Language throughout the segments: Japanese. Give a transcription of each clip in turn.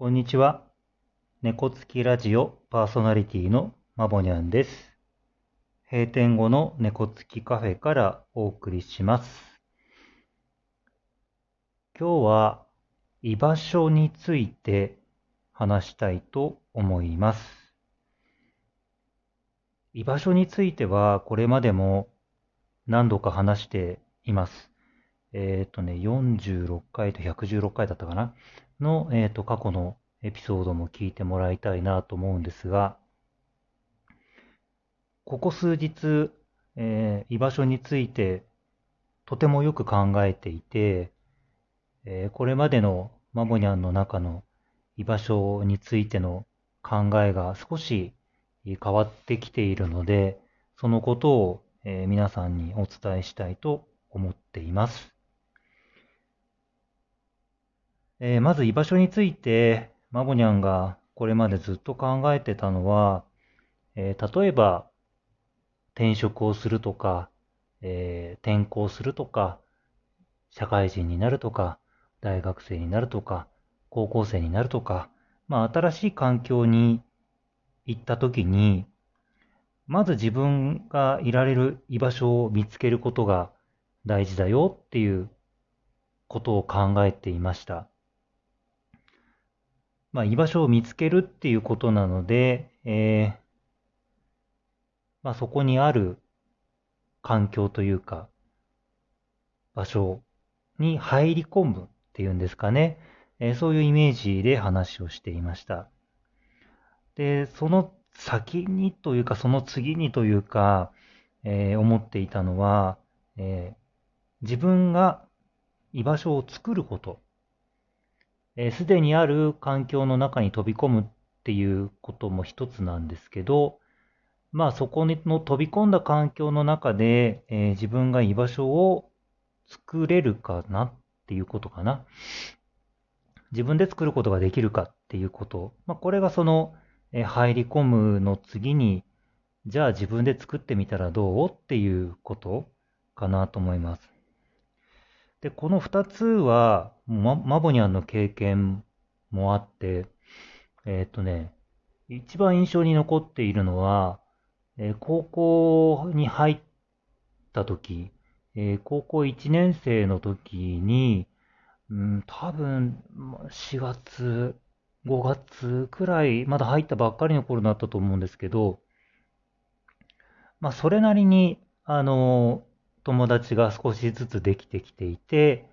こんにちは。猫つきラジオパーソナリティのまぼにゃんです。閉店後の猫つきカフェからお送りします。今日は居場所について話したいと思います。居場所についてはこれまでも何度か話しています。えっ、とね、46回と116回だったかなの、えっ、と、過去のエピソードも聞いてもらいたいなと思うんですが、ここ数日、えー居場所についてとてもよく考えていて、えーこれまでのマボニャンの中の居場所についての考えが少し変わってきているので、そのことを、えー皆さんにお伝えしたいと思っています。えーまず居場所について、マボニャンがこれまでずっと考えてたのは、えー例えば、転職をするとか、えー転校するとか、社会人になるとか、大学生になるとか、高校生になるとか、まあ、新しい環境に行った時に、まず自分がいられる居場所を見つけることが大事だよっていうことを考えていました。まあ、居場所を見つけるっていうことなので、えーまあ、そこにある環境というか、場所に入り込むっていうんですかね。えーそういうイメージで話をしていました。で、その先にというか、その次にというか、えー思っていたのは、えー自分が居場所を作ること。えすでにある環境の中に飛び込むっていうことも一つなんですけど、まあそこの飛び込んだ環境の中で、えー自分が居場所を作れるかなっていうことかな。自分で作ることができるかっていうこと。まあこれがその、えー入り込むの次に、じゃあ自分で作ってみたらどう？っていうことかなと思います。で、この二つは、ま、マボニャンの経験もあって、えーっとね、一番印象に残っているのは、えー高校に入った時、えー高校1年生の時に、うん、多分、4月、5月くらい、まだ入ったばっかりの頃だったと思うんですけど、まあ、それなりに、あの、友達が少しずつできてきていて、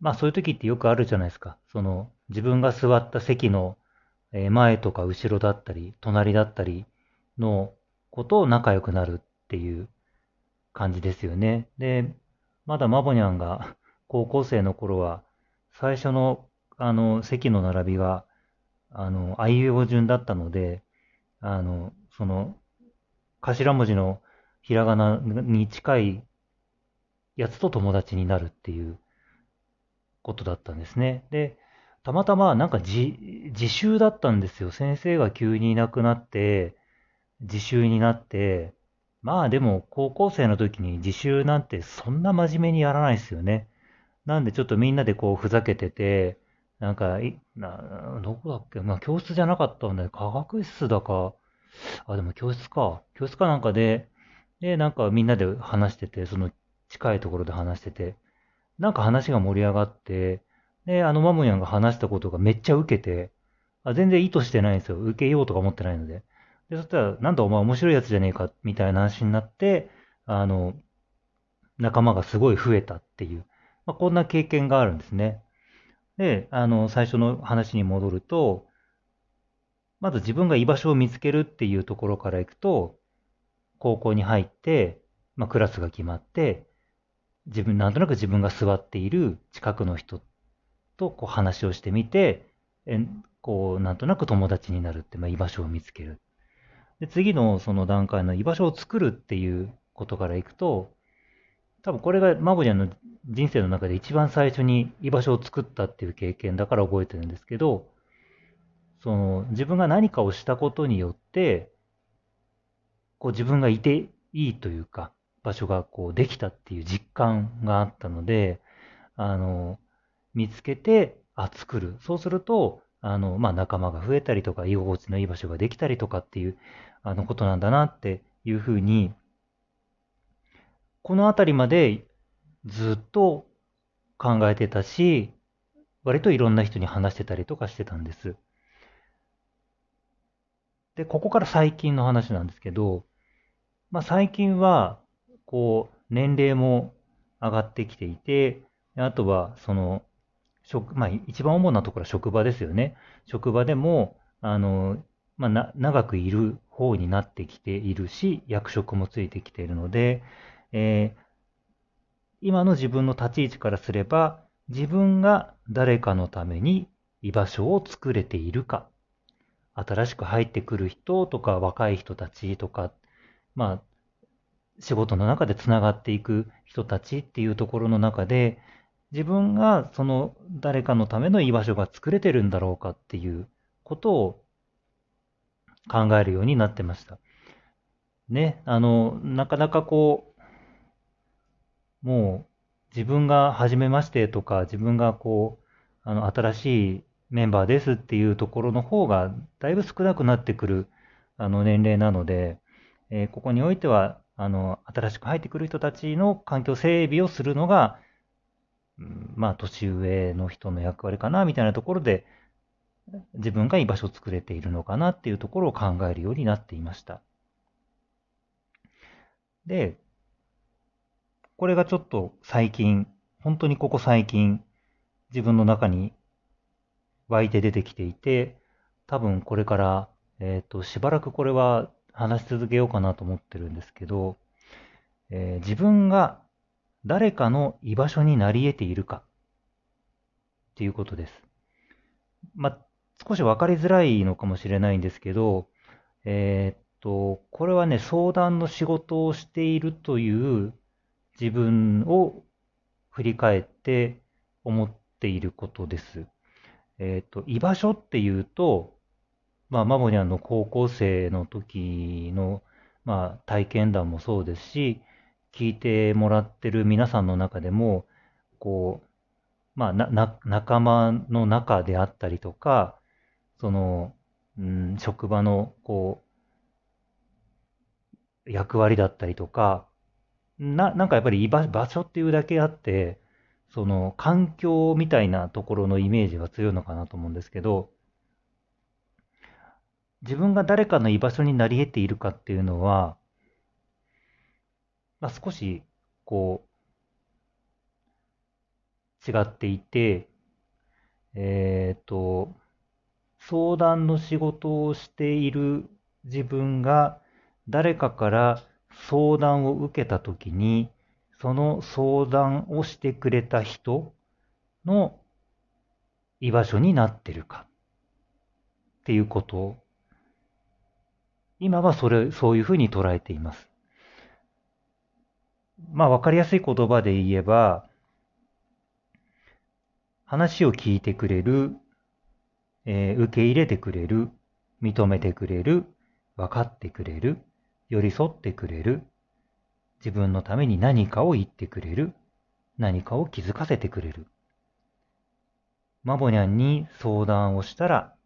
まあそういう時ってよくあるじゃないですか。その自分が座った席の前とか後ろだったり、隣だったりのことを仲良くなるっていう感じですよね。で、まだマボニャンが高校生の頃は、最初のあの席の並びが、あの、あいうえお順だったので、あの、その、頭文字のひらがなに近いやつと友達になるっていうことだったんですね。で、たまたまなんか自自習だったんですよ。先生が急にいなくなって、自習になって、まあでも高校生の時に自習なんてそんな真面目にやらないですよね。なんでちょっとみんなでこうふざけてて、なんか、いなどこだっけ？まあ教室じゃなかったんだよ。科学室だか、あ、でも教室か。教室かなんかで、で、なんかみんなで話してて、その近いところで話してて、なんか話が盛り上がって、で、あのマモニャンが話したことがめっちゃ受けて、あ全然意図してないんですよ。受けようとか思ってないので。で、そしたら、なんだお前面白いやつじゃねえか、みたいな話になって、あの、仲間がすごい増えたっていう、まあ、こんな経験があるんですね。で、あの、最初の話に戻ると、まず自分が居場所を見つけるっていうところからいくと、高校に入って、まあ、クラスが決まって、自分、なんとなく自分が座っている近くの人とこう話をしてみて、えこう、なんとなく友達になるって、まあ、居場所を見つける。で、次のその段階の居場所を作るっていうことからいくと、多分これがマボニャンの人生の中で一番最初に居場所を作ったっていう経験だから覚えてるんですけど、その自分が何かをしたことによって、こう自分がいていいというか、場所がこうできたっていう実感があったので、あの、見つけて、あ、作る。そうすると、あの、まあ、仲間が増えたりとか、居心地のいい場所ができたりとかっていう、あの、ことなんだなっていうふうに、このあたりまでずっと考えてたし、割といろんな人に話してたりとかしてたんです。で、ここから最近の話なんですけど、まあ最近は、こう、年齢も上がってきていて、あとは、その、職、まあ一番主なところは職場ですよね。職場でも、あの、まあな、長くいる方になってきているし、役職もついてきているので、えー、今の自分の立ち位置からすれば、自分が誰かのために居場所を作れているか、新しく入ってくる人とか若い人たちとか、まあ、仕事の中でつながっていく人たちっていうところの中で、自分がその誰かのための居場所が作れてるんだろうかっていうことを考えるようになってました。ね、あの、なかなかこう、もう自分が初めましてとか、自分がこう、あの、新しいメンバーですっていうところの方が、だいぶ少なくなってくる、あの、年齢なので、えー、ここにおいては、あの、新しく入ってくる人たちの環境整備をするのが、まあ、年上の人の役割かな、みたいなところで、自分が居場所を作れているのかなっていうところを考えるようになっていました。で、これがちょっと最近、本当にここ最近、自分の中に湧いて出てきていて、多分これから、えっ、ー、と、しばらくこれは話し続けようかなと思ってるんですけど、えー、自分が誰かの居場所になり得ているかっていうことです。まあ、少しわかりづらいのかもしれないんですけど、えー、っと、これはね、相談の仕事をしているという自分を振り返って思っていることです。えっ、と、居場所っていうと、まあ、マモニャンの高校生の時の、まあ、体験談もそうですし、聞いてもらってる皆さんの中でも、こう、まあ、な、な、仲間の中であったりとか、その、うん、職場の、こう、役割だったりとか、な、なんかやっぱり場場所っていうだけあって、その環境みたいなところのイメージが強いのかなと思うんですけど、自分が誰かの居場所になり得ているかっていうのは、まあ、少し、こう、違っていて、えっ、ー、と、相談の仕事をしている自分が誰かから相談を受けたときに、その相談をしてくれた人の居場所になってるかっていうこと、今はそれ、そういうふうに捉えています。まあ、わかりやすい言葉で言えば、話を聞いてくれる、えー、受け入れてくれる、認めてくれる、分かってくれる、寄り添ってくれる、自分のために何かを言ってくれる、何かを気づかせてくれる。マボニャンに相談をしたら、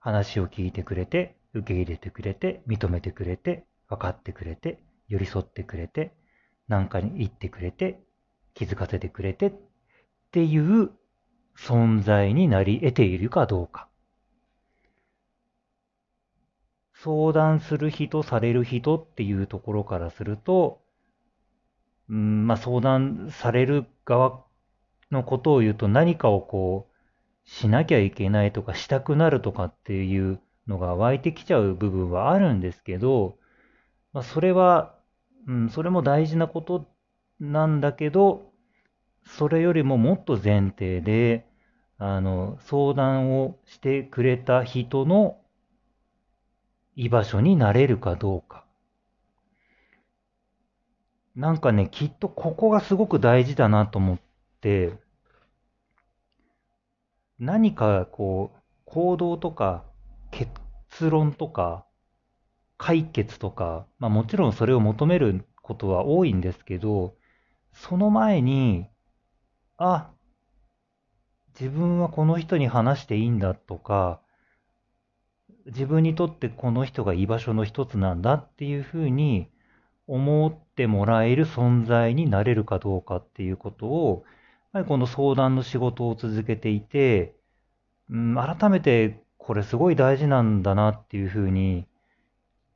話を聞いてくれて、受け入れてくれて、認めてくれて、分かってくれて、寄り添ってくれて、何かに言ってくれて、気づかせてくれてっていう存在になり得ているかどうか。相談する人、される人っていうところからすると、うん、まあ相談される側のことを言うと何かをこう、しなきゃいけないとかしたくなるとかっていうのが湧いてきちゃう部分はあるんですけど、まあそれは、うん、それも大事なことなんだけど、それよりももっと前提で、あの、相談をしてくれた人の居場所になれるかどうか。なんかね、きっとここがすごく大事だなと思って、何かこう、行動とか結論とか解決とか、まあもちろんそれを求めることは多いんですけど、その前に、あ、自分はこの人に話していいんだとか、自分にとってこの人が居場所の一つなんだっていうふうに思ってもらえる存在になれるかどうかっていうことを、はりこの相談の仕事を続けていて、うん、改めてこれすごい大事なんだなっていうふうに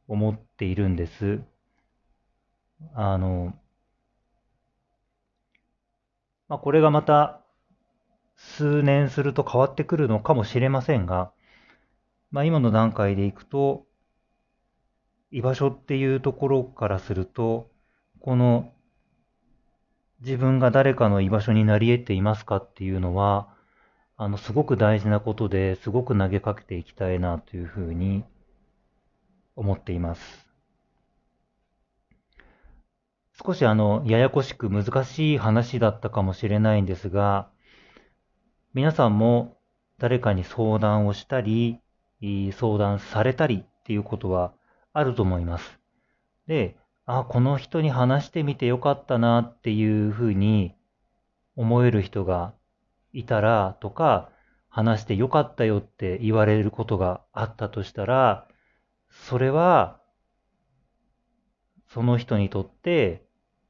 思っているんです。あの、まあ、これがまた数年すると変わってくるのかもしれませんが、まあ、今の段階でいくと、居場所っていうところからすると、この自分が誰かの居場所になり得ていますかっていうのは、あの、すごく大事なことですごく投げかけていきたいなというふうに思っています。少しあの、ややこしく難しい話だったかもしれないんですが、皆さんも誰かに相談をしたり、相談されたりっていうことはあると思います。で、あ、この人に話してみてよかったなっていうふうに思える人がいたらとか、話してよかったよって言われることがあったとしたら、それは、その人にとって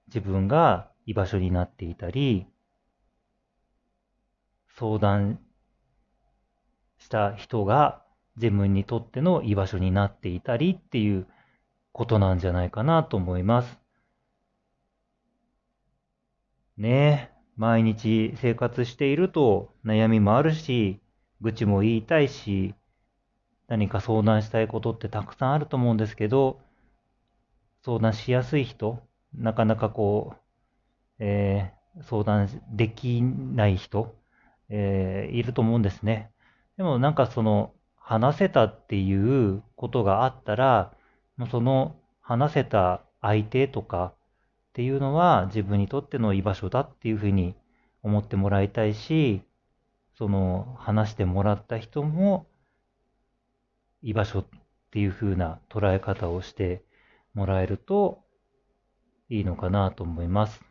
自分が居場所になっていたり、相談した人が自分にとっての居場所になっていたりっていうことなんじゃないかなと思います。ねえ、毎日生活していると悩みもあるし、愚痴も言いたいし、何か相談したいことってたくさんあると思うんですけど、相談しやすい人、なかなかこう、えー、相談できない人、えー、いると思うんですね。でもなんかその、話せたっていうことがあったら、その話せた相手とかっていうのは自分にとっての居場所だっていうふうに思ってもらいたいし、その話してもらった人も居場所っていうふうな捉え方をしてもらえるといいのかなと思います。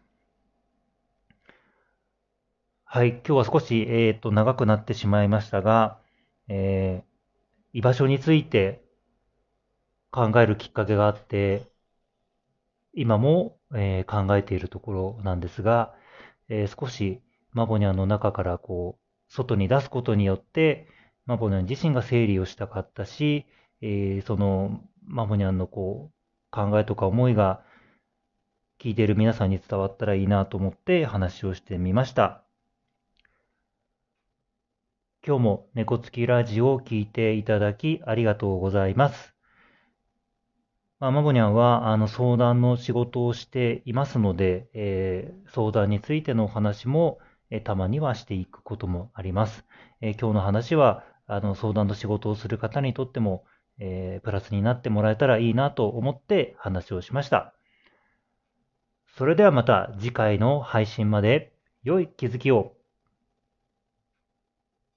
はい、今日は少し、えっ、ー、と長くなってしまいましたが、えー居場所について考えるきっかけがあって、今も、えー、考えているところなんですが、えー、少しマボニャンの中からこう、外に出すことによって、マボニャン自身が整理をしたかったし、えー、そのマボニャンのこう、考えとか思いが聞いている皆さんに伝わったらいいなと思って話をしてみました。今日も猫つきラジオを聞いていただきありがとうございます。まあ、マボニャンはあの相談の仕事をしていますので、えー、相談についてのお話も、えー、たまにはしていくこともあります。えー、今日の話はあの相談の仕事をする方にとっても、えプラスになってもらえたらいいなと思って話をしました。それではまた次回の配信まで良い気づきを。